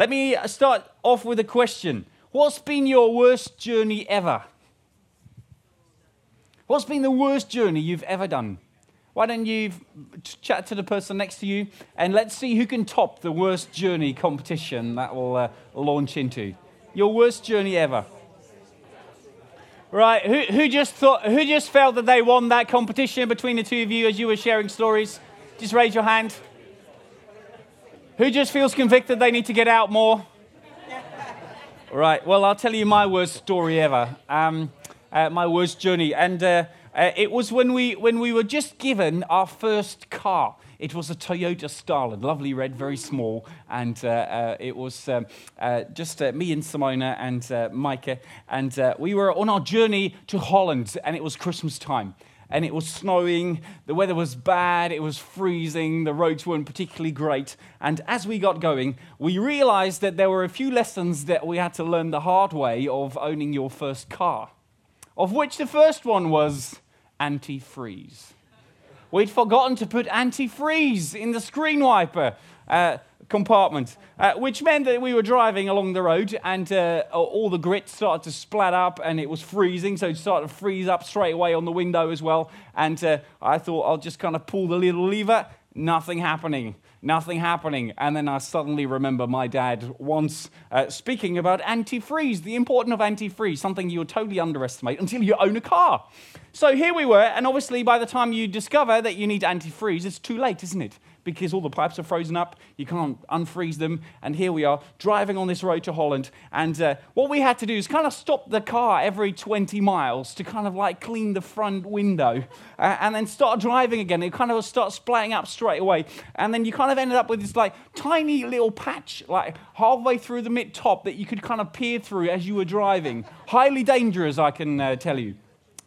Let me start off with a question. What's been your worst journey ever? What's been the worst journey you've ever done? Why don't you chat to the person next to you and let's see who can top the worst journey competition that will uh, launch into. Your worst journey ever. Right, who, who just thought, who just felt that they won that competition between the two of you as you were sharing stories? Just raise your hand. Who just feels convicted they need to get out more? right, well, I'll tell you my worst story ever, um, uh, my worst journey. And uh, uh, it was when we, when we were just given our first car. It was a Toyota Starlet, lovely red, very small, and uh, uh, it was um, uh, just uh, me and Simona and uh, Micah, and uh, we were on our journey to Holland, and it was Christmas time. And it was snowing, the weather was bad, it was freezing, the roads weren't particularly great. And as we got going, we realized that there were a few lessons that we had to learn the hard way of owning your first car. Of which the first one was anti freeze. We'd forgotten to put antifreeze in the screen wiper uh, compartment, uh, which meant that we were driving along the road and uh, all the grit started to splat up and it was freezing, so it started to freeze up straight away on the window as well. And uh, I thought I'll just kind of pull the little lever, nothing happening nothing happening. And then I suddenly remember my dad once uh, speaking about antifreeze, the importance of antifreeze, something you totally underestimate until you own a car. So here we were, and obviously by the time you discover that you need antifreeze, it's too late, isn't it? Because all the pipes are frozen up. You can't unfreeze them. And here we are driving on this road to Holland. And uh, what we had to do is kind of stop the car every 20 miles to kind of like clean the front window uh, and then start driving again. It kind of start splatting up straight away. And then you kind of ended up with this like tiny little patch, like halfway through the mid top that you could kind of peer through as you were driving. Highly dangerous, I can uh, tell you.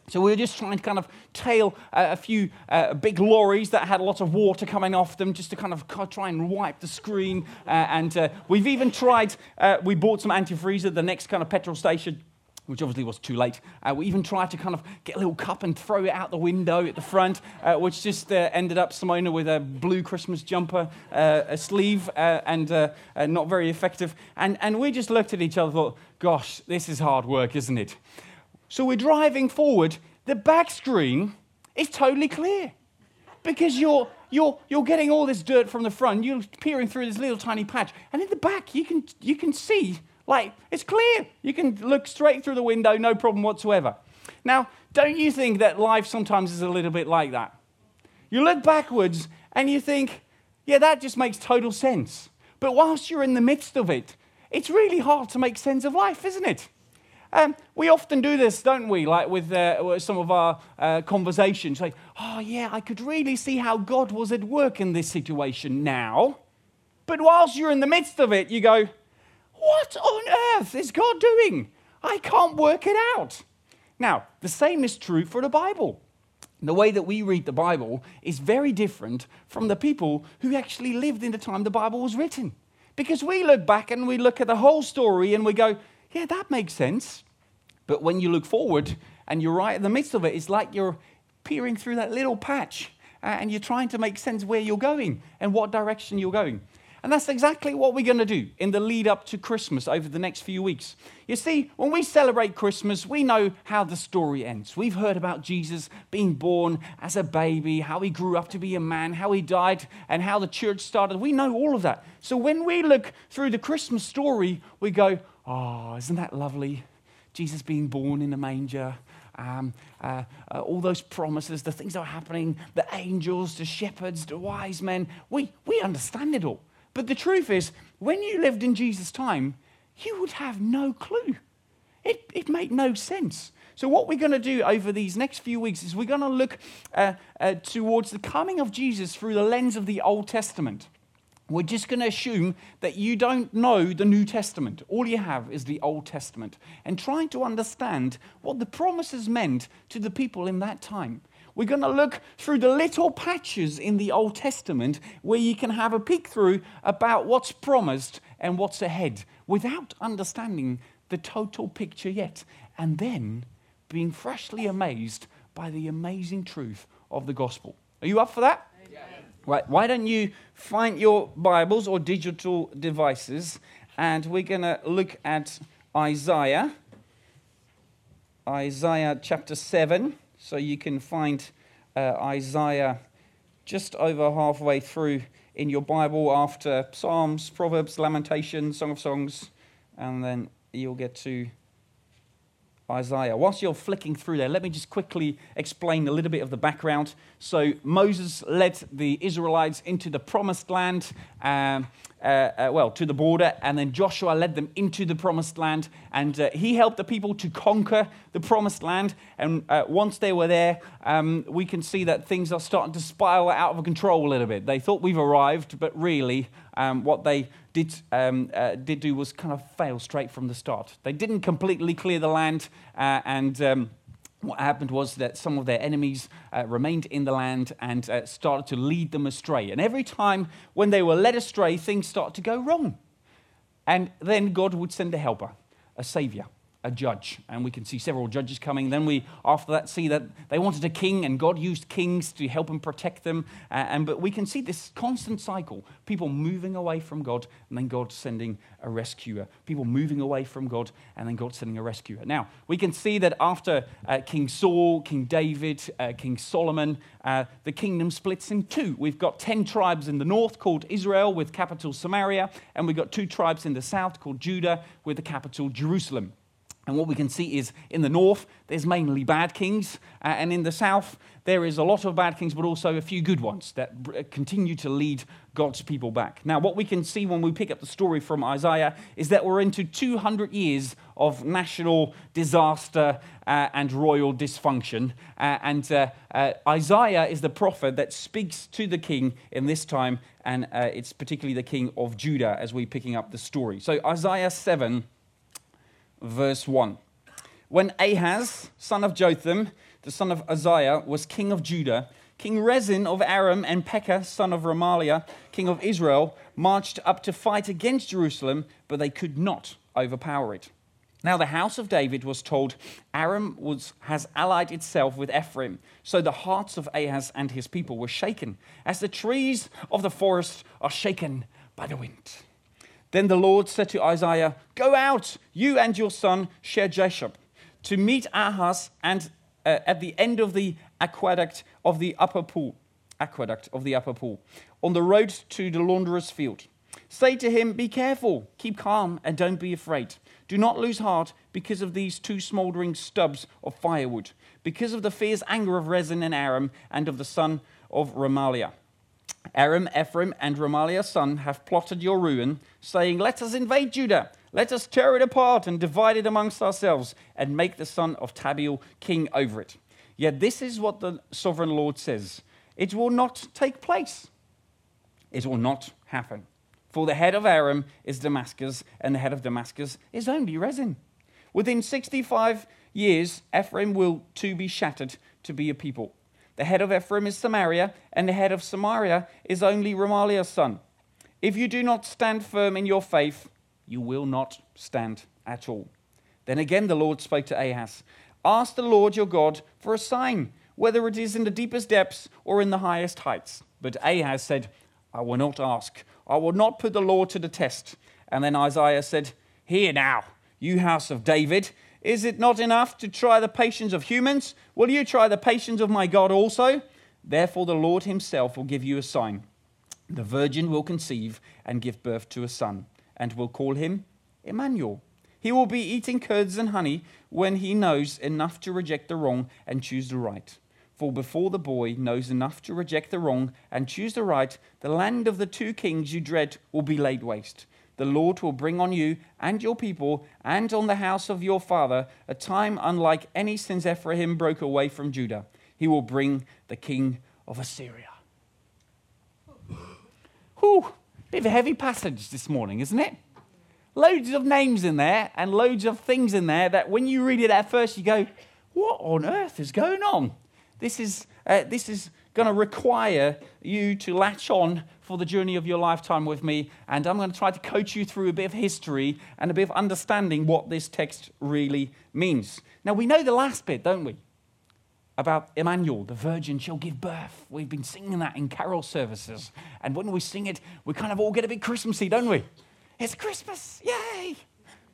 So we were just trying to kind of tail a few uh, big lorries that had lots of water coming off them just to kind of try and wipe the screen. Uh, and uh, we've even tried, uh, we bought some antifreeze at the next kind of petrol station, which obviously was too late. Uh, we even tried to kind of get a little cup and throw it out the window at the front, which just ended up Simona with a blue Christmas jumper, a sleeve, and not very effective. And, and we just looked at each other and thought, gosh, this is hard work, isn't it? So we're driving forward. The back screen is totally clear because you're, you're, you're getting all this dirt from the front. You're peering through this little tiny patch. And in the back, you can, you can see, like, it's clear. You can look straight through the window, no problem whatsoever. Now, don't you think that life sometimes is a little bit like that? You look backwards and you think, yeah, that just makes total sense. But whilst you're in the midst of it, it's really hard to make sense of life, isn't it? Um, we often do this, don't we? Like with uh, some of our uh, conversations, like, oh, yeah, I could really see how God was at work in this situation now. But whilst you're in the midst of it, you go, what on earth is God doing? I can't work it out. Now, the same is true for the Bible. The way that we read the Bible is very different from the people who actually lived in the time the Bible was written. Because we look back and we look at the whole story and we go, yeah, that makes sense. But when you look forward and you're right in the midst of it, it's like you're peering through that little patch uh, and you're trying to make sense where you're going and what direction you're going. And that's exactly what we're going to do in the lead up to Christmas over the next few weeks. You see, when we celebrate Christmas, we know how the story ends. We've heard about Jesus being born as a baby, how he grew up to be a man, how he died, and how the church started. We know all of that. So when we look through the Christmas story, we go, oh, isn't that lovely? Jesus being born in a manger, um, uh, uh, all those promises, the things that are happening, the angels, the shepherds, the wise men. We, we understand it all. But the truth is, when you lived in Jesus' time, you would have no clue. It, it made no sense. So, what we're going to do over these next few weeks is we're going to look uh, uh, towards the coming of Jesus through the lens of the Old Testament we're just going to assume that you don't know the New Testament. All you have is the Old Testament. And trying to understand what the promises meant to the people in that time. We're going to look through the little patches in the Old Testament where you can have a peek through about what's promised and what's ahead without understanding the total picture yet. And then being freshly amazed by the amazing truth of the gospel. Are you up for that? Right, why don't you find your Bibles or digital devices and we're going to look at Isaiah, Isaiah chapter 7. So you can find uh, Isaiah just over halfway through in your Bible after Psalms, Proverbs, Lamentations, Song of Songs, and then you'll get to Isaiah. Whilst you're flicking through there, let me just quickly explain a little bit of the background. So, Moses led the Israelites into the promised land. Um, uh, uh, well, to the border, and then Joshua led them into the promised land, and uh, he helped the people to conquer the promised land. And uh, once they were there, um, we can see that things are starting to spiral out of control a little bit. They thought we've arrived, but really, um, what they did, um, uh, did do was kind of fail straight from the start. They didn't completely clear the land, uh, and um, what happened was that some of their enemies uh, remained in the land and uh, started to lead them astray. And every time when they were led astray, things started to go wrong. And then God would send a helper, a savior a judge. And we can see several judges coming. Then we, after that, see that they wanted a king, and God used kings to help and protect them. And but we can see this constant cycle: people moving away from God, and then God sending a rescuer. People moving away from God, and then God sending a rescuer. Now we can see that after uh, King Saul, King David, uh, King Solomon, uh, the kingdom splits in two. We've got ten tribes in the north called Israel, with capital Samaria, and we've got two tribes in the south called Judah, with the capital Jerusalem. And what we can see is in the north, there's mainly bad kings, uh, and in the south, there is a lot of bad kings, but also a few good ones that uh, continue to lead God's people back. Now, what we can see when we pick up the story from Isaiah is that we're into 200 years of national disaster uh, and royal dysfunction. Uh, and uh, uh, Isaiah is the prophet that speaks to the king in this time, and it's particularly the king of Judah as we're picking up the story. So, Isaiah 7 verse 1. When Ahaz, son of Jotham, the son of Uzziah, was king of Judah, King Rezin of Aram and Pekah, son of Remaliah, king of Israel, marched up to fight against Jerusalem, but they could not overpower it. Now the house of David was told, Aram was, has allied itself with Ephraim. So the hearts of Ahaz and his people were shaken, as the trees of the forest are shaken by the wind. Then the Lord said to Isaiah, Go out, you and your son Shear-jashub, to meet Ahaz and uh, at the end of the aqueduct of the upper pool, aqueduct of the upper pool, on the road to the launderer's field. Say to him, Be careful, keep calm, and don't be afraid. Do not lose heart because of these two smoldering stubs of firewood, because of the fierce anger of Rezin and Aram, and of the son of Remaliah. Aram, Ephraim, and Remaliah's son have plotted your ruin, saying, Let us invade Judah. Let us tear it apart and divide it amongst ourselves, and make the son of Tabiel king over it. Yet this is what the sovereign Lord says it will not take place. It will not happen. For the head of Aram is Damascus, and the head of Damascus is only Rezin. Within 65 years, Ephraim will too be shattered to be a people the head of Ephraim is Samaria, and the head of Samaria is only Remaliah's son. If you do not stand firm in your faith, you will not stand at all. Then again the Lord spoke to Ahaz Ask the Lord your God for a sign, whether it is in the deepest depths or in the highest heights. But Ahaz said, I will not ask. I will not put the Lord to the test. And then Isaiah said, Hear now, you house of David. Is it not enough to try the patience of humans? Will you try the patience of my God also? Therefore, the Lord himself will give you a sign. The virgin will conceive and give birth to a son, and will call him Emmanuel. He will be eating curds and honey when he knows enough to reject the wrong and choose the right. For before the boy knows enough to reject the wrong and choose the right, the land of the two kings you dread will be laid waste the Lord will bring on you and your people and on the house of your father a time unlike any since Ephraim broke away from Judah. He will bring the king of Assyria. Whew, bit of a heavy passage this morning, isn't it? Loads of names in there and loads of things in there that when you read it at first, you go, What on earth is going on? This is, uh, this is going to require you to latch on for the journey of your lifetime with me, and I'm going to try to coach you through a bit of history and a bit of understanding what this text really means. Now, we know the last bit, don't we? About Emmanuel, the virgin shall give birth. We've been singing that in carol services. And when we sing it, we kind of all get a bit Christmassy, don't we? It's Christmas, yay!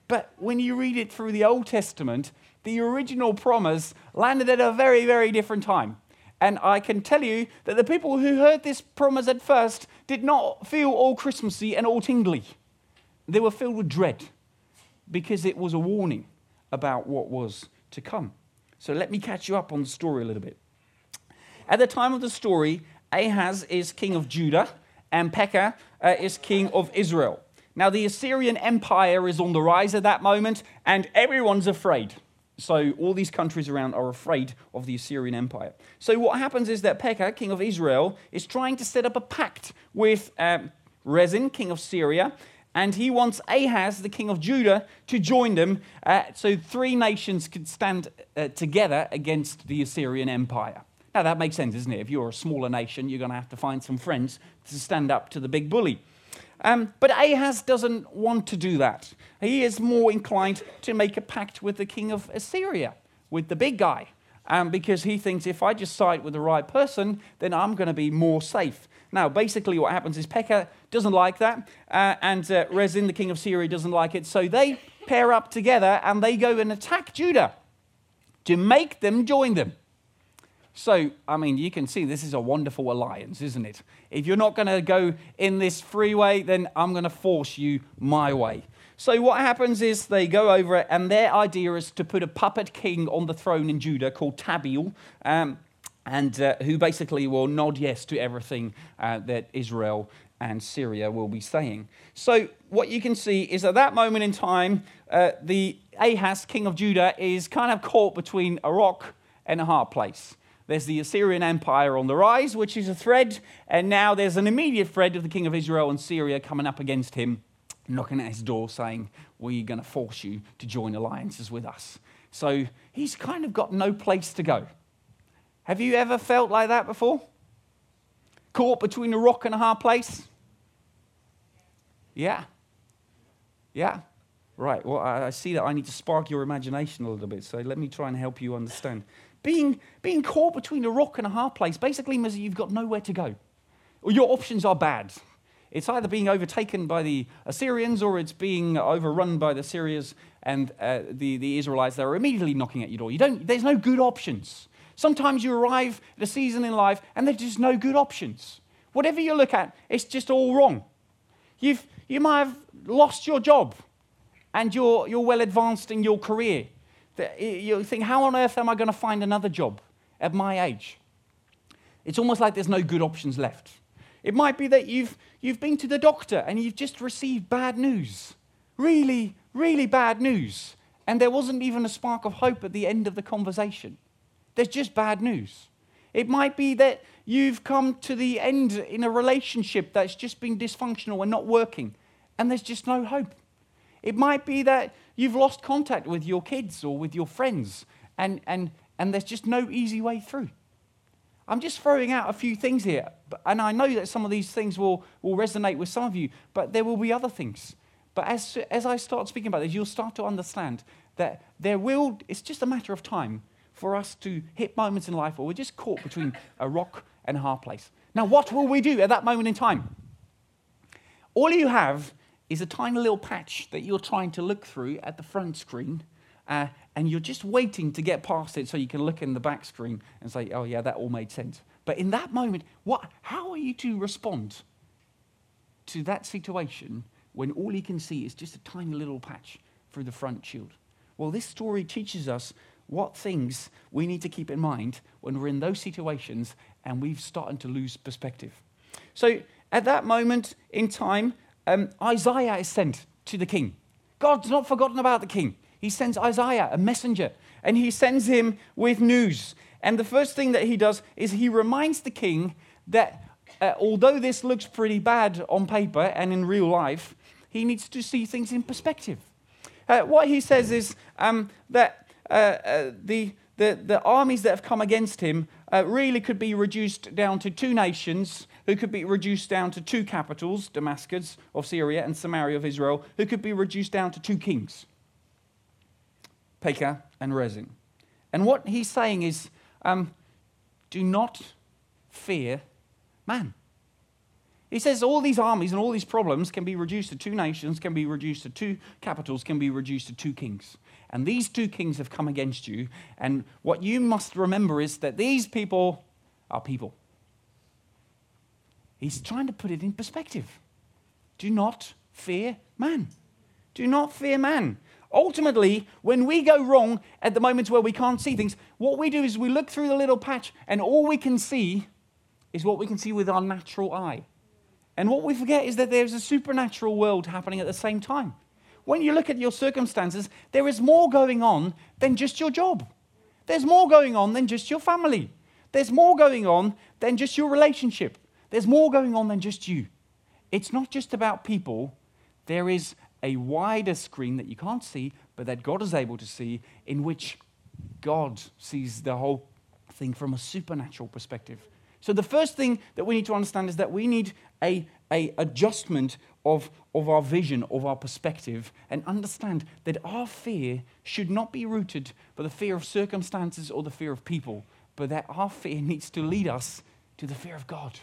But when you read it through the Old Testament, the original promise landed at a very, very different time. And I can tell you that the people who heard this promise at first did not feel all Christmassy and all tingly. They were filled with dread because it was a warning about what was to come. So let me catch you up on the story a little bit. At the time of the story, Ahaz is king of Judah and Pekah uh, is king of Israel. Now, the Assyrian Empire is on the rise at that moment, and everyone's afraid. So, all these countries around are afraid of the Assyrian Empire. So, what happens is that Pekah, king of Israel, is trying to set up a pact with um, Rezin, king of Syria, and he wants Ahaz, the king of Judah, to join them uh, so three nations could stand uh, together against the Assyrian Empire. Now, that makes sense, doesn't it? If you're a smaller nation, you're going to have to find some friends to stand up to the big bully. Um, but Ahaz doesn't want to do that. He is more inclined to make a pact with the king of Assyria, with the big guy, um, because he thinks if I just side with the right person, then I'm going to be more safe. Now, basically, what happens is Pekah doesn't like that, uh, and uh, Rezin, the king of Syria, doesn't like it. So they pair up together and they go and attack Judah to make them join them. So, I mean, you can see this is a wonderful alliance, isn't it? If you're not going to go in this freeway, then I'm going to force you my way. So, what happens is they go over it, and their idea is to put a puppet king on the throne in Judah called Tabiel. um, and uh, who basically will nod yes to everything uh, that Israel and Syria will be saying. So, what you can see is at that moment in time, uh, the Ahaz, king of Judah, is kind of caught between a rock and a hard place. There's the Assyrian Empire on the rise, which is a threat, and now there's an immediate threat of the king of Israel and Syria coming up against him, knocking at his door saying, We're going to force you to join alliances with us. So he's kind of got no place to go. Have you ever felt like that before? Caught between a rock and a hard place? Yeah. Yeah. Right. Well, I see that I need to spark your imagination a little bit, so let me try and help you understand. Being, being caught between a rock and a hard place basically means that you've got nowhere to go. Or your options are bad. It's either being overtaken by the Assyrians or it's being overrun by the Syrians and uh, the, the Israelites that are immediately knocking at your door. You don't, there's no good options. Sometimes you arrive at a season in life and there's just no good options. Whatever you look at, it's just all wrong. You've, you might have lost your job and you're, you're well advanced in your career you think, how on earth am I going to find another job at my age? It's almost like there's no good options left. It might be that you've, you've been to the doctor and you've just received bad news. Really, really bad news. And there wasn't even a spark of hope at the end of the conversation. There's just bad news. It might be that you've come to the end in a relationship that's just been dysfunctional and not working, and there's just no hope. It might be that you've lost contact with your kids or with your friends, and, and, and there's just no easy way through. I'm just throwing out a few things here, and I know that some of these things will, will resonate with some of you, but there will be other things. But as, as I start speaking about this, you'll start to understand that there will, it's just a matter of time for us to hit moments in life where we're just caught between a rock and a hard place. Now, what will we do at that moment in time? All you have is a tiny little patch that you're trying to look through at the front screen, uh, and you're just waiting to get past it so you can look in the back screen and say, oh, yeah, that all made sense. But in that moment, what, how are you to respond to that situation when all you can see is just a tiny little patch through the front shield? Well, this story teaches us what things we need to keep in mind when we're in those situations and we've started to lose perspective. So, at that moment in time, um, Isaiah is sent to the king. God's not forgotten about the king. He sends Isaiah, a messenger, and he sends him with news. And the first thing that he does is he reminds the king that uh, although this looks pretty bad on paper and in real life, he needs to see things in perspective. Uh, what he says is um, that uh, uh the, the, the armies that have come against him uh, really could be reduced down to two nations who could be reduced down to two capitals, Damascus of Syria and Samaria of Israel, who could be reduced down to two kings, Pekah and Rezin. And what he's saying is um, do not fear man. He says all these armies and all these problems can be reduced to two nations, can be reduced to two capitals, can be reduced to two kings. And these two kings have come against you. And what you must remember is that these people are people. He's trying to put it in perspective. Do not fear man. Do not fear man. Ultimately, when we go wrong at the moments where we can't see things, what we do is we look through the little patch and all we can see is what we can see with our natural eye. And what we forget is that there's a supernatural world happening at the same time. When you look at your circumstances, there is more going on than just your job. There's more going on than just your family. There's more going on than just your relationship. There's more going on than just you. It's not just about people, there is a wider screen that you can't see, but that God is able to see, in which God sees the whole thing from a supernatural perspective. So the first thing that we need to understand is that we need a, a adjustment of, of our vision, of our perspective, and understand that our fear should not be rooted by the fear of circumstances or the fear of people, but that our fear needs to lead us to the fear of God.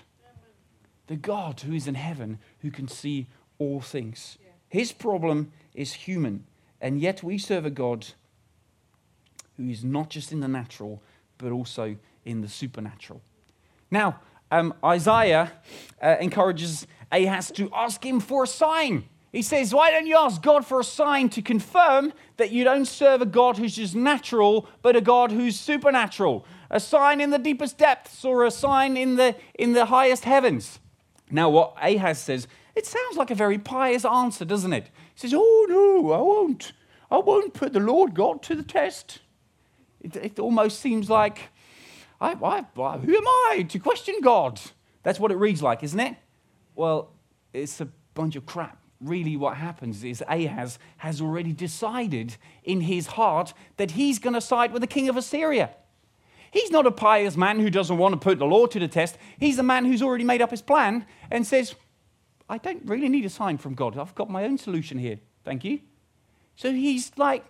The God who is in heaven, who can see all things. His problem is human, and yet we serve a God who is not just in the natural, but also in the supernatural. Now, um, Isaiah uh, encourages Ahaz to ask him for a sign. He says, Why don't you ask God for a sign to confirm that you don't serve a God who's just natural, but a God who's supernatural? A sign in the deepest depths or a sign in the, in the highest heavens? Now, what Ahaz says, it sounds like a very pious answer, doesn't it? He says, Oh, no, I won't. I won't put the Lord God to the test. It, it almost seems like I, I, who am I to question God? That's what it reads like, isn't it? Well, it's a bunch of crap. Really, what happens is Ahaz has already decided in his heart that he's going to side with the king of Assyria. He's not a pious man who doesn't want to put the law to the test. He's a man who's already made up his plan and says, I don't really need a sign from God. I've got my own solution here. Thank you. So he's like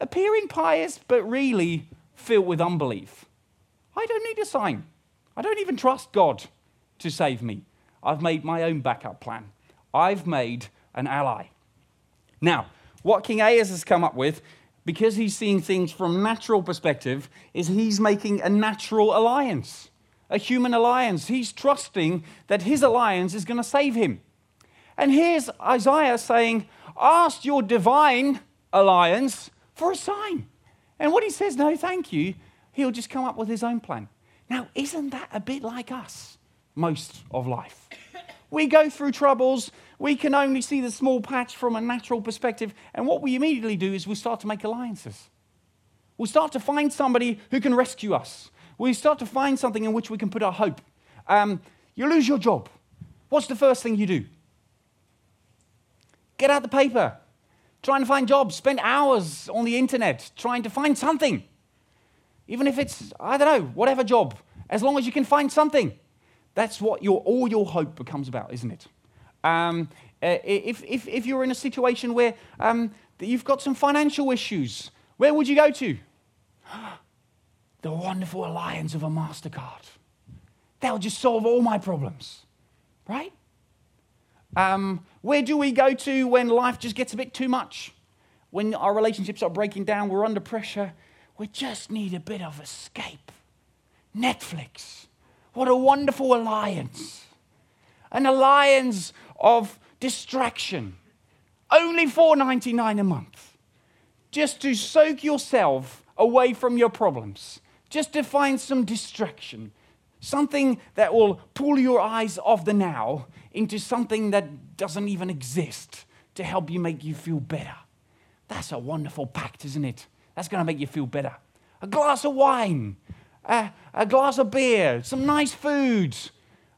appearing pious, but really filled with unbelief. I don't need a sign. I don't even trust God to save me. I've made my own backup plan. I've made an ally. Now, what King Ahaz has come up with, because he's seeing things from natural perspective, is he's making a natural alliance, a human alliance. He's trusting that his alliance is going to save him. And here's Isaiah saying, Ask your divine alliance for a sign. And what he says, no, thank you, He'll just come up with his own plan. Now, isn't that a bit like us most of life? We go through troubles. We can only see the small patch from a natural perspective. And what we immediately do is we start to make alliances. We start to find somebody who can rescue us. We start to find something in which we can put our hope. Um, you lose your job. What's the first thing you do? Get out the paper, trying to find jobs, spend hours on the internet trying to find something. Even if it's, I don't know, whatever job, as long as you can find something. That's what your, all your hope becomes about, isn't it? Um, uh, if, if, if you're in a situation where um, you've got some financial issues, where would you go to? the wonderful alliance of a MasterCard. They'll just solve all my problems, right? Um, where do we go to when life just gets a bit too much? When our relationships are breaking down, we're under pressure, we just need a bit of escape. Netflix. What a wonderful alliance. An alliance of distraction. Only $4.99 a month. Just to soak yourself away from your problems. Just to find some distraction. Something that will pull your eyes off the now into something that doesn't even exist to help you make you feel better. That's a wonderful pact, isn't it? That's going to make you feel better. A glass of wine, a, a glass of beer, some nice food,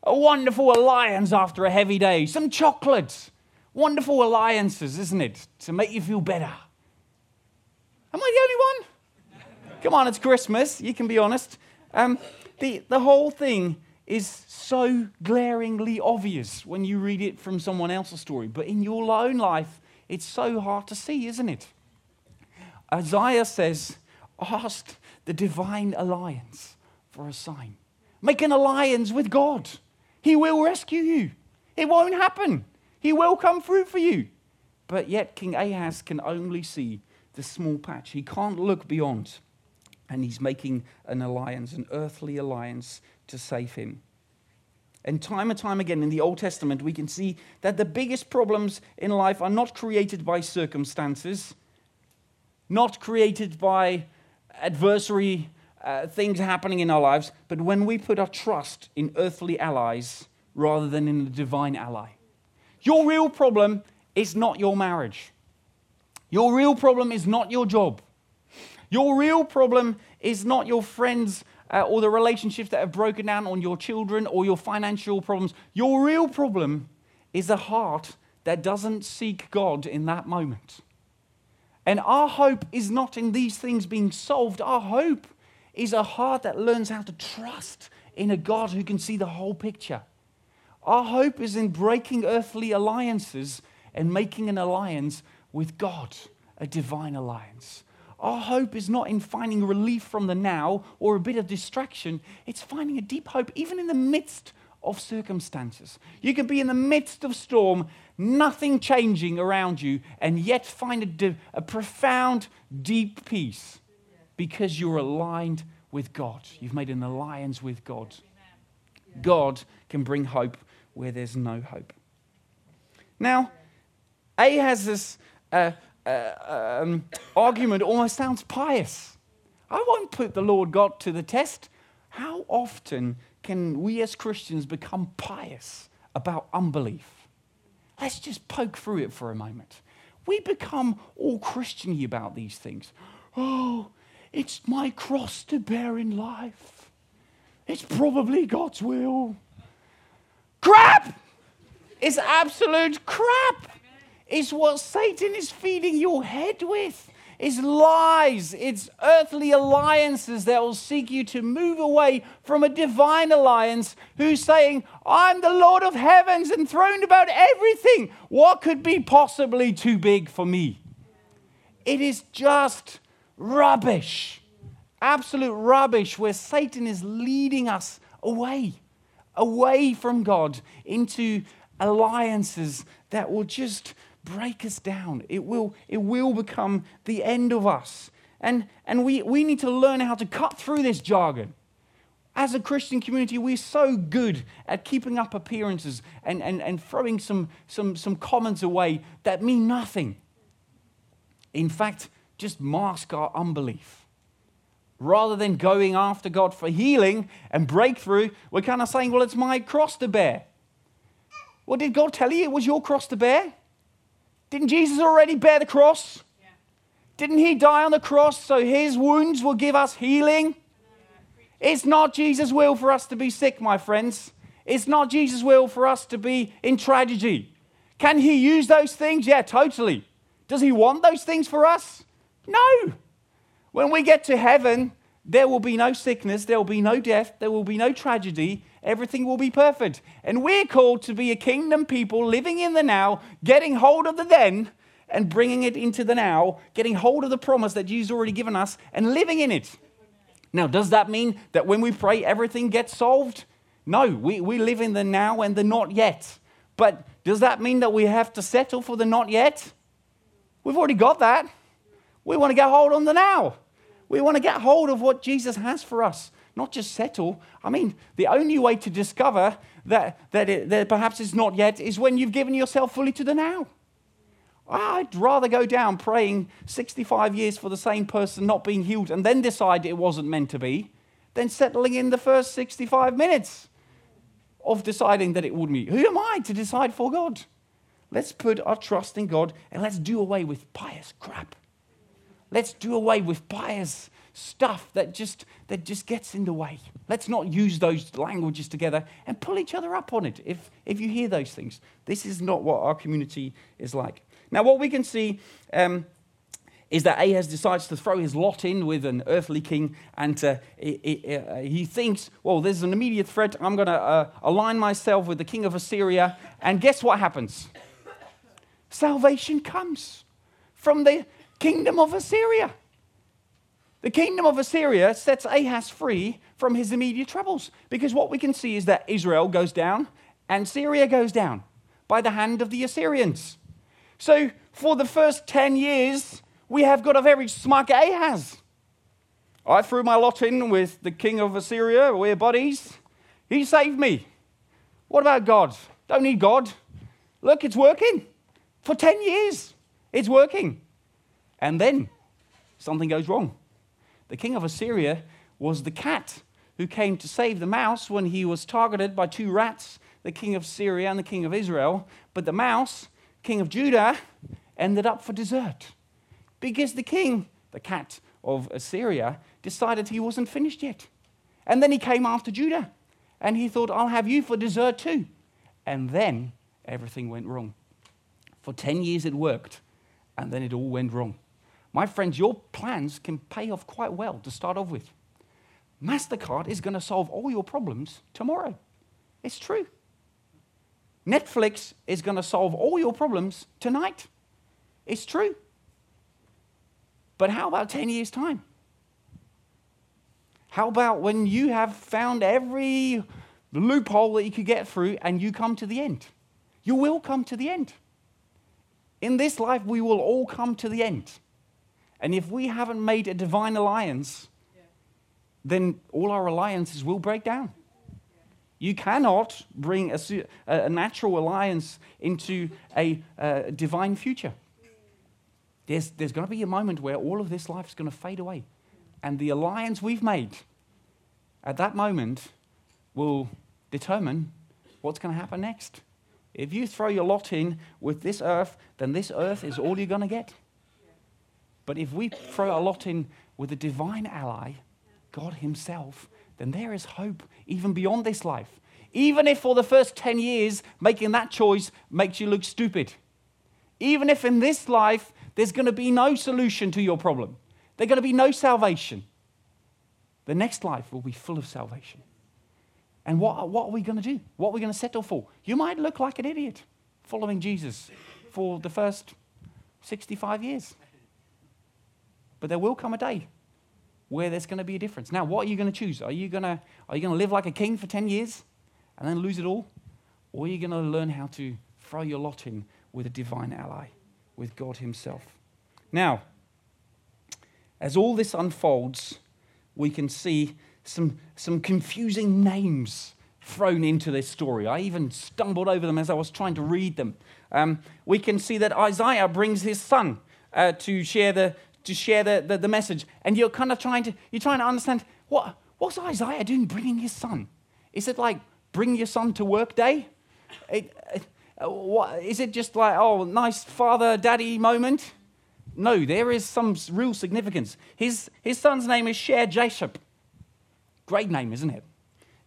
a wonderful alliance after a heavy day, some chocolates. Wonderful alliances, isn't it? To make you feel better. Am I the only one? Come on, it's Christmas. You can be honest. Um, the, the whole thing is so glaringly obvious when you read it from someone else's story, but in your own life, it's so hard to see, isn't it? Isaiah says, ask the divine alliance for a sign. Make an alliance with God. He will rescue you. It won't happen. He will come through for you. But yet, King Ahaz can only see the small patch. He can't look beyond. And he's making an alliance, an earthly alliance, to save him. And time and time again in the Old Testament, we can see that the biggest problems in life are not created by circumstances, not created by adversary uh, things happening in our lives, but when we put our trust in earthly allies rather than in a divine ally. Your real problem is not your marriage. Your real problem is not your job. Your real problem is not your friends uh, or the relationships that have broken down on your children or your financial problems. Your real problem is a heart that doesn't seek God in that moment. And our hope is not in these things being solved. Our hope is a heart that learns how to trust in a God who can see the whole picture. Our hope is in breaking earthly alliances and making an alliance with God, a divine alliance. Our hope is not in finding relief from the now or a bit of distraction, it's finding a deep hope even in the midst of circumstances. You can be in the midst of storm, nothing changing around you, and yet find a, a profound, deep peace because you're aligned with God. You've made an alliance with God. God can bring hope where there's no hope. Now, Ahaz's uh, uh, um, argument almost sounds pious. I won't put the Lord God to the test. How often can we as Christians become pious about unbelief? Let's just poke through it for a moment. We become all Christiany about these things. Oh, it's my cross to bear in life. It's probably God's will. Crap! It's absolute crap. It's what Satan is feeding your head with. It's lies, it's earthly alliances that will seek you to move away from a divine alliance who's saying, I'm the Lord of heavens and throned about everything. What could be possibly too big for me? It is just rubbish, absolute rubbish, where Satan is leading us away, away from God into alliances that will just break us down. It will, it will become the end of us. And, and we, we need to learn how to cut through this jargon. As a Christian community, we're so good at keeping up appearances and, and, and throwing some, some, some comments away that mean nothing. In fact, just mask our unbelief. Rather than going after God for healing and breakthrough, we're kind of saying, well, it's my cross to bear. Well, did God tell you it was your cross to bear? Didn't Jesus already bear the cross? Yeah. Didn't he die on the cross so his wounds will give us healing? It's not Jesus' will for us to be sick, my friends. It's not Jesus' will for us to be in tragedy. Can he use those things? Yeah, totally. Does he want those things for us? No. When we get to heaven, there will be no sickness, there will be no death, there will be no tragedy, everything will be perfect. And we're called to be a kingdom people living in the now, getting hold of the then and bringing it into the now, getting hold of the promise that Jesus already given us and living in it. Now, does that mean that when we pray, everything gets solved? No, we, we live in the now and the not yet. But does that mean that we have to settle for the not yet? We've already got that. We want to get hold on the now. We want to get hold of what Jesus has for us not just settle. I mean, the only way to discover that, that, it, that perhaps it's not yet is when you've given yourself fully to the now. I'd rather go down praying 65 years for the same person not being healed and then decide it wasn't meant to be than settling in the first 65 minutes of deciding that it wouldn't be. Who am I to decide for God? Let's put our trust in God and let's do away with pious crap. Let's do away with pious stuff that just, that just gets in the way. Let's not use those languages together and pull each other up on it if, if you hear those things. This is not what our community is like. Now, what we can see um, is that Ahaz decides to throw his lot in with an earthly king, and uh, he, uh, he, thinks, well, there's an immediate threat. I'm going to uh, align myself with the king of Assyria. And guess what happens? Salvation comes from the kingdom of Assyria. The kingdom of Assyria sets Ahaz free from his immediate troubles because what we can see is that Israel goes down and Syria goes down by the hand of the Assyrians. So, for the first 10 years, we have got a very smug Ahaz. I threw my lot in with the king of Assyria, we're buddies. He saved me. What about God? Don't need God. Look, it's working. For 10 years, it's working. And then something goes wrong. The king of Assyria was the cat who came to save the mouse when he was targeted by two rats, the king of Syria and the king of Israel. But the mouse, king of Judah, ended up for dessert because the king, the cat of Assyria, decided he wasn't finished yet. And then he came after Judah and he thought, I'll have you for dessert too. And then everything went wrong. For 10 years it worked, and then it all went wrong. My friends, your plans can pay off quite well to start off with. MasterCard is going to solve all your problems tomorrow. It's true. Netflix is going to solve all your problems tonight. It's true. But how about 10 years' time? How about when you have found every loophole that you could get through and you come to the end? You will come to the end. In this life, we will all come to the end. And if we haven't made a divine alliance, then all our alliances will break down. You cannot bring a, a natural alliance into a, a divine future. There's, there's going to be a moment where all of this life is going to fade away. And the alliance we've made at that moment will determine what's going to happen next. If you throw your lot in with this earth, then this earth is all you're going to get. But if we throw a lot in with a divine ally, God Himself, then there is hope even beyond this life. Even if for the first 10 years making that choice makes you look stupid. Even if in this life there's going to be no solution to your problem, there's going to be no salvation. The next life will be full of salvation. And what, what are we going to do? What are we going to settle for? You might look like an idiot following Jesus for the first 65 years. But there will come a day where there's going to be a difference. Now, what are you going to choose? Are you going to, are you going to live like a king for 10 years and then lose it all? Or are you going to learn how to throw your lot in with a divine ally, with God Himself? Now, as all this unfolds, we can see some, some confusing names thrown into this story. I even stumbled over them as I was trying to read them. Um, we can see that Isaiah brings his son uh, to share the, to share the, the, the, message. And you're kind of trying to, you're trying to understand what, what's Isaiah doing bringing his son? Is it like bring your son to work day? It, what, is it just like, oh, nice father daddy moment? No, there is some real significance. His, his son's name is Shear-Jashub. Great name, isn't it?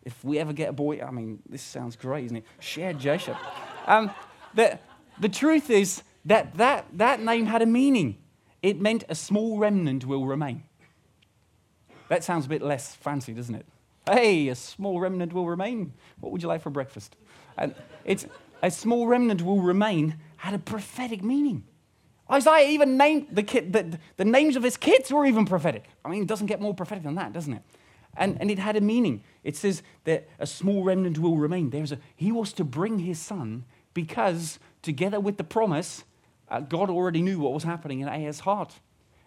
If we ever get a boy, I mean, this sounds great, isn't it? Shear-Jashub. Um, the, the truth is that, that that name had a meaning. It meant a small remnant will remain. That sounds a bit less fancy, doesn't it? Hey, a small remnant will remain. What would you like for breakfast? And it's a small remnant will remain had a prophetic meaning. Isaiah even named the, kid, the, the names of his kids were even prophetic. I mean, it doesn't get more prophetic than that, doesn't it? And, and it had a meaning. It says that a small remnant will remain. There's a, he was to bring his son because, together with the promise, uh, God already knew what was happening in Ahaz's heart.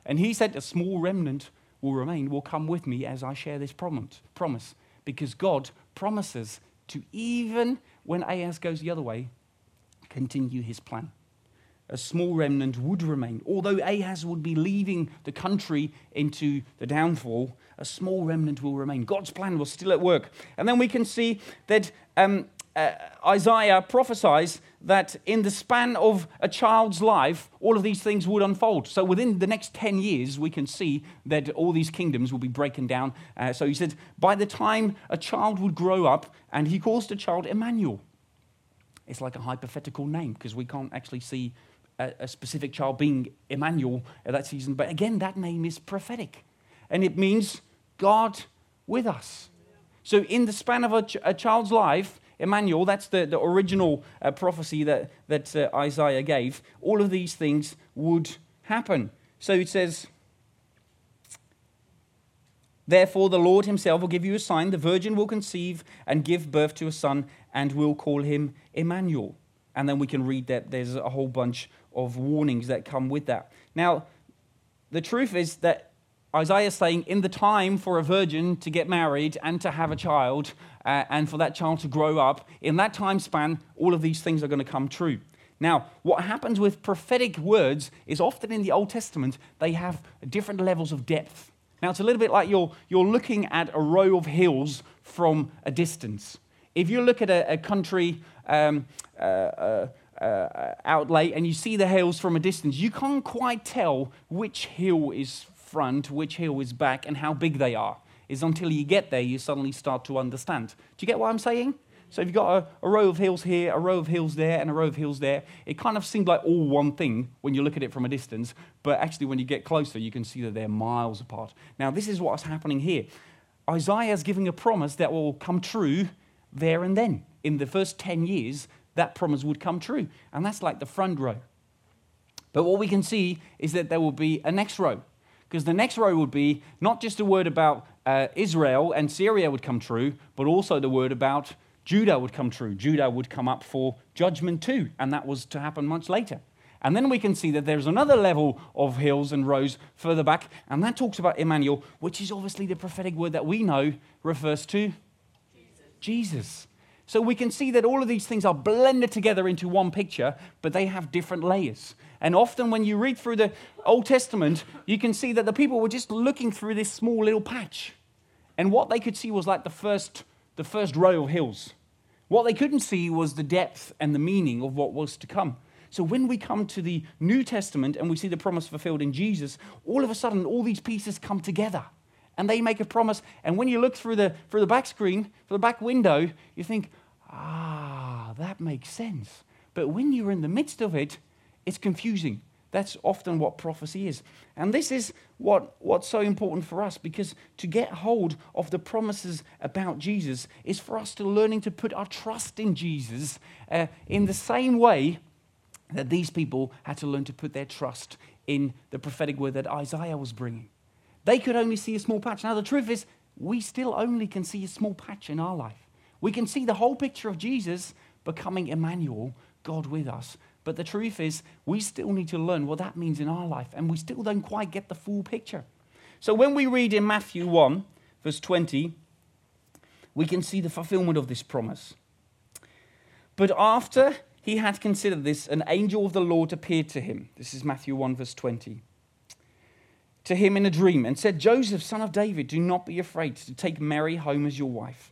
And he said, A small remnant will remain, will come with me as I share this promise. Because God promises to, even when Ahaz goes the other way, continue his plan. A small remnant would remain. Although Ahaz would be leaving the country into the downfall, a small remnant will remain. God's plan was still at work. And then we can see that um, uh, Isaiah prophesies that in the span of a child's life, all of these things would unfold. So within the next 10 years, we can see that all these kingdoms will be breaking down. Uh, so he said, by the time a child would grow up, and he calls the child Emmanuel. It's like a hypothetical name because we can't actually see a, a specific child being Emmanuel at that season. But again, that name is prophetic. And it means God with us. So, in the span of a, ch- a child's life, Emmanuel, that's the, the original uh, prophecy that, that uh, Isaiah gave, all of these things would happen. So it says, Therefore, the Lord himself will give you a sign. The virgin will conceive and give birth to a son, and will call him Emmanuel. And then we can read that there's a whole bunch of warnings that come with that. Now, the truth is that Isaiah is saying, in the time for a virgin to get married and to have a child, uh, and for that child to grow up, in that time span, all of these things are going to come true. Now, what happens with prophetic words is often in the Old Testament, they have different levels of depth. Now, it's a little bit like you're, you're looking at a row of hills from a distance. If you look at a, a country um, uh, uh, uh, outlay and you see the hills from a distance, you can't quite tell which hill is front, which hill is back, and how big they are. Is until you get there, you suddenly start to understand. Do you get what I'm saying? So if you've got a, a, row of hills here, a row of hills there, and a row of hills there, it kind of seems like all one thing when you look at it from a distance, but actually when you get closer, you can see that they're miles apart. Now, this is what's happening here. Isaiah is giving a promise that will come true there and then. In the first 10 years, that promise would come true. And that's like the front row. But what we can see is that there will be a next row because the next row would be not just a word about uh, Israel and Syria would come true, but also the word about Judah would come true. Judah would come up for judgment too, and that was to happen much later. And then we can see that there's another level of hills and rows further back, and that talks about Emmanuel, which is obviously the prophetic word that we know refers to Jesus. Jesus. So we can see that all of these things are blended together into one picture, but they have different layers. And often when you read through the Old Testament, you can see that the people were just looking through this small little patch. And what they could see was like the first, the first row of hills. What they couldn't see was the depth and the meaning of what was to come. So when we come to the New Testament and we see the promise fulfilled in Jesus, all of a sudden all these pieces come together and they make a promise. And when you look through the, through the back screen, through the back window, you think, ah, that makes sense. But when you're in the midst of it, it's confusing. That's often what prophecy is. And this is what, what's so important for us because to get hold of the promises about Jesus is for us to learning to put our trust in Jesus uh, in the same way that these people had to learn to put their trust in the prophetic word that Isaiah was bringing. They could only see a small patch. Now, the truth is, we still only can see a small patch in our life. We can see the whole picture of Jesus becoming Emmanuel, God with us. But the truth is, we still need to learn what that means in our life, and we still don't quite get the full picture. So when we read in Matthew 1, verse 20, we can see the fulfillment of this promise. But after he had considered this, an angel of the Lord appeared to him. This is Matthew 1, verse 20. To him in a dream, and said, Joseph, son of David, do not be afraid to take Mary home as your wife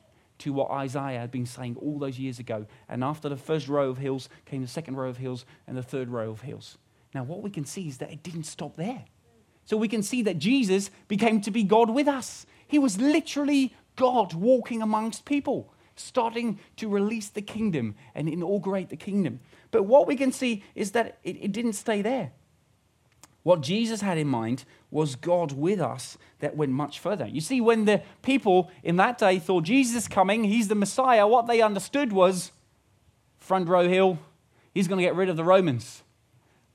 to what Isaiah had been saying all those years ago. And after the first row of hills came the second row of hills and the third row of hills. Now, what we can see is that it didn't stop there. So we can see that Jesus became to be God with us. He was literally God walking amongst people, starting to release the kingdom and inaugurate the kingdom. But what we can see is that it, it didn't stay there. What Jesus had in mind was God with us that went much further. You see, when the people in that day thought Jesus is coming, he's the Messiah, what they understood was front row hill, he's going to get rid of the Romans.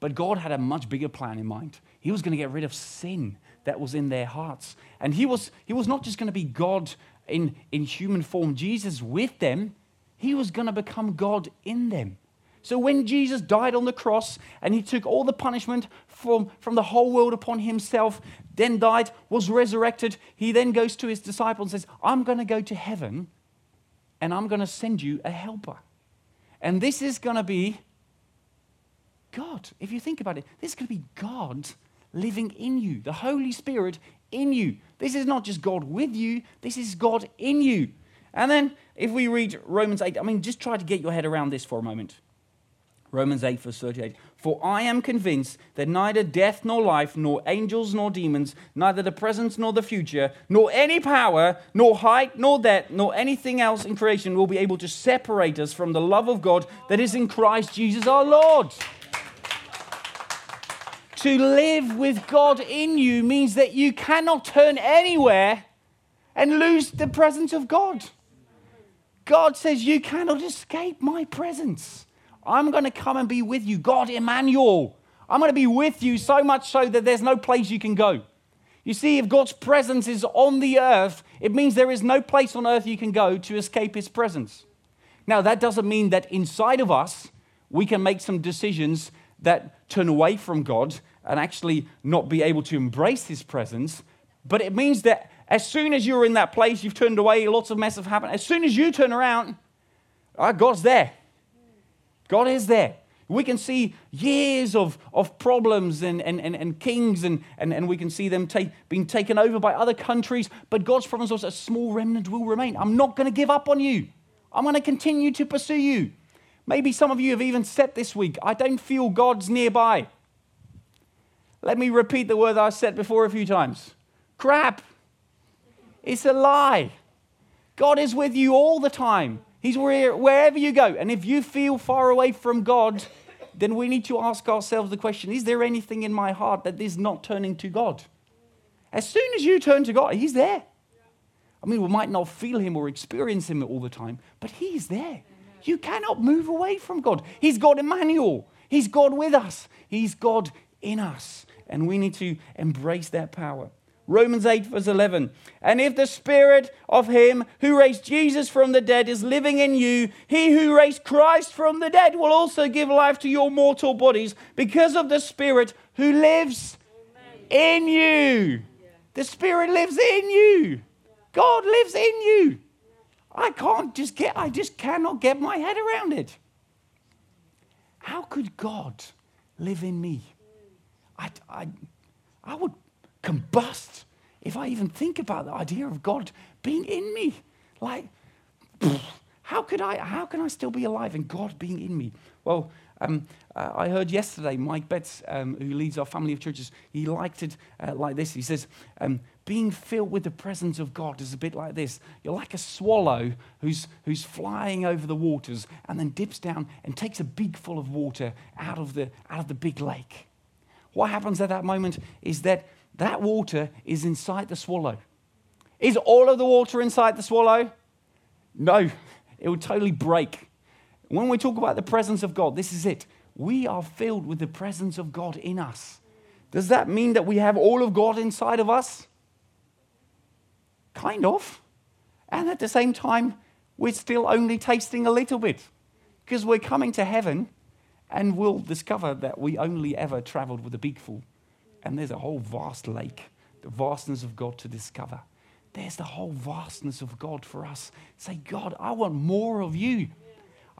But God had a much bigger plan in mind. He was going to get rid of sin that was in their hearts. And he was, he was not just going to be God in, in human form, Jesus with them, he was going to become God in them. So when Jesus died on the cross and he took all the punishment from, from the whole world upon himself, then died, was resurrected, he then goes to his disciples and says, I'm going to go to heaven and I'm going to send you a helper. And this is going to be God. If you think about it, this is going to be God living in you, the Holy Spirit in you. This is not just God with you, this is God in you. And then if we read Romans 8, I mean, just try to get your head around this for a moment. Romans 8, verse 38. For I am convinced that neither death nor life, nor angels nor demons, neither the present nor the future, nor any power, nor height nor depth, nor anything else in creation will be able to separate us from the love of God that is in Christ Jesus our Lord. To live with God in you means that you cannot turn anywhere and lose the presence of God. God says, You cannot escape my presence. I'm going to come and be with you. God, Emmanuel. I'm going to be with you so much so that there's no place you can go. You see, if God's presence is on the earth, it means there is no place on earth you can go to escape his presence. Now, that doesn't mean that inside of us we can make some decisions that turn away from God and actually not be able to embrace his presence. But it means that as soon as you're in that place, you've turned away, lots of mess have happened. As soon as you turn around, uh, God's there. God is there. We can see years of, of problems and, and, and, and kings, and, and, and we can see them take, being taken over by other countries. But God's promise was a small remnant will remain. I'm not going to give up on you. I'm going to continue to pursue you. Maybe some of you have even said this week, I don't feel God's nearby. Let me repeat the word I said before a few times crap. It's a lie. God is with you all the time. He's wherever you go. And if you feel far away from God, then we need to ask ourselves the question is there anything in my heart that is not turning to God? As soon as you turn to God, He's there. I mean, we might not feel Him or experience Him all the time, but He's there. You cannot move away from God. He's God Emmanuel. He's God with us. He's God in us. And we need to embrace that power. Romans 8, verse 11. And if the spirit of him who raised Jesus from the dead is living in you, he who raised Christ from the dead will also give life to your mortal bodies because of the spirit who lives in you. The spirit lives in you. God lives in you. I can't just get, I just cannot get my head around it. How could God live in me? I, I, I would combust if I even think about the idea of God being in me. Like, how could I, how can I still be alive and God being in me? Well, um, uh, I heard yesterday Mike Betts, um, who leads our family of churches, he liked it uh, like this. He says, um, being filled with the presence of God is a bit like this. You're like a swallow who's, who's flying over the waters and then dips down and takes a beak full of water out of the, out of the big lake. What happens at that moment is that that water is inside the swallow. Is all of the water inside the swallow? No, it would totally break. When we talk about the presence of God, this is it. We are filled with the presence of God in us. Does that mean that we have all of God inside of us? Kind of. And at the same time, we're still only tasting a little bit because we're coming to heaven and we'll discover that we only ever traveled with a beakful and there's a whole vast lake, the vastness of God to discover. There's the whole vastness of God for us. Say, God, I want more of you.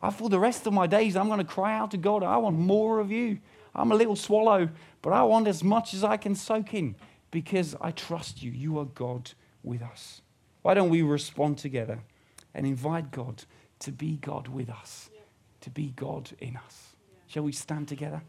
I, for the rest of my days, I'm going to cry out to God, I want more of you. I'm a little swallow, but I want as much as I can soak in because I trust you. You are God with us. Why don't we respond together and invite God to be God with us, to be God in us? Shall we stand together?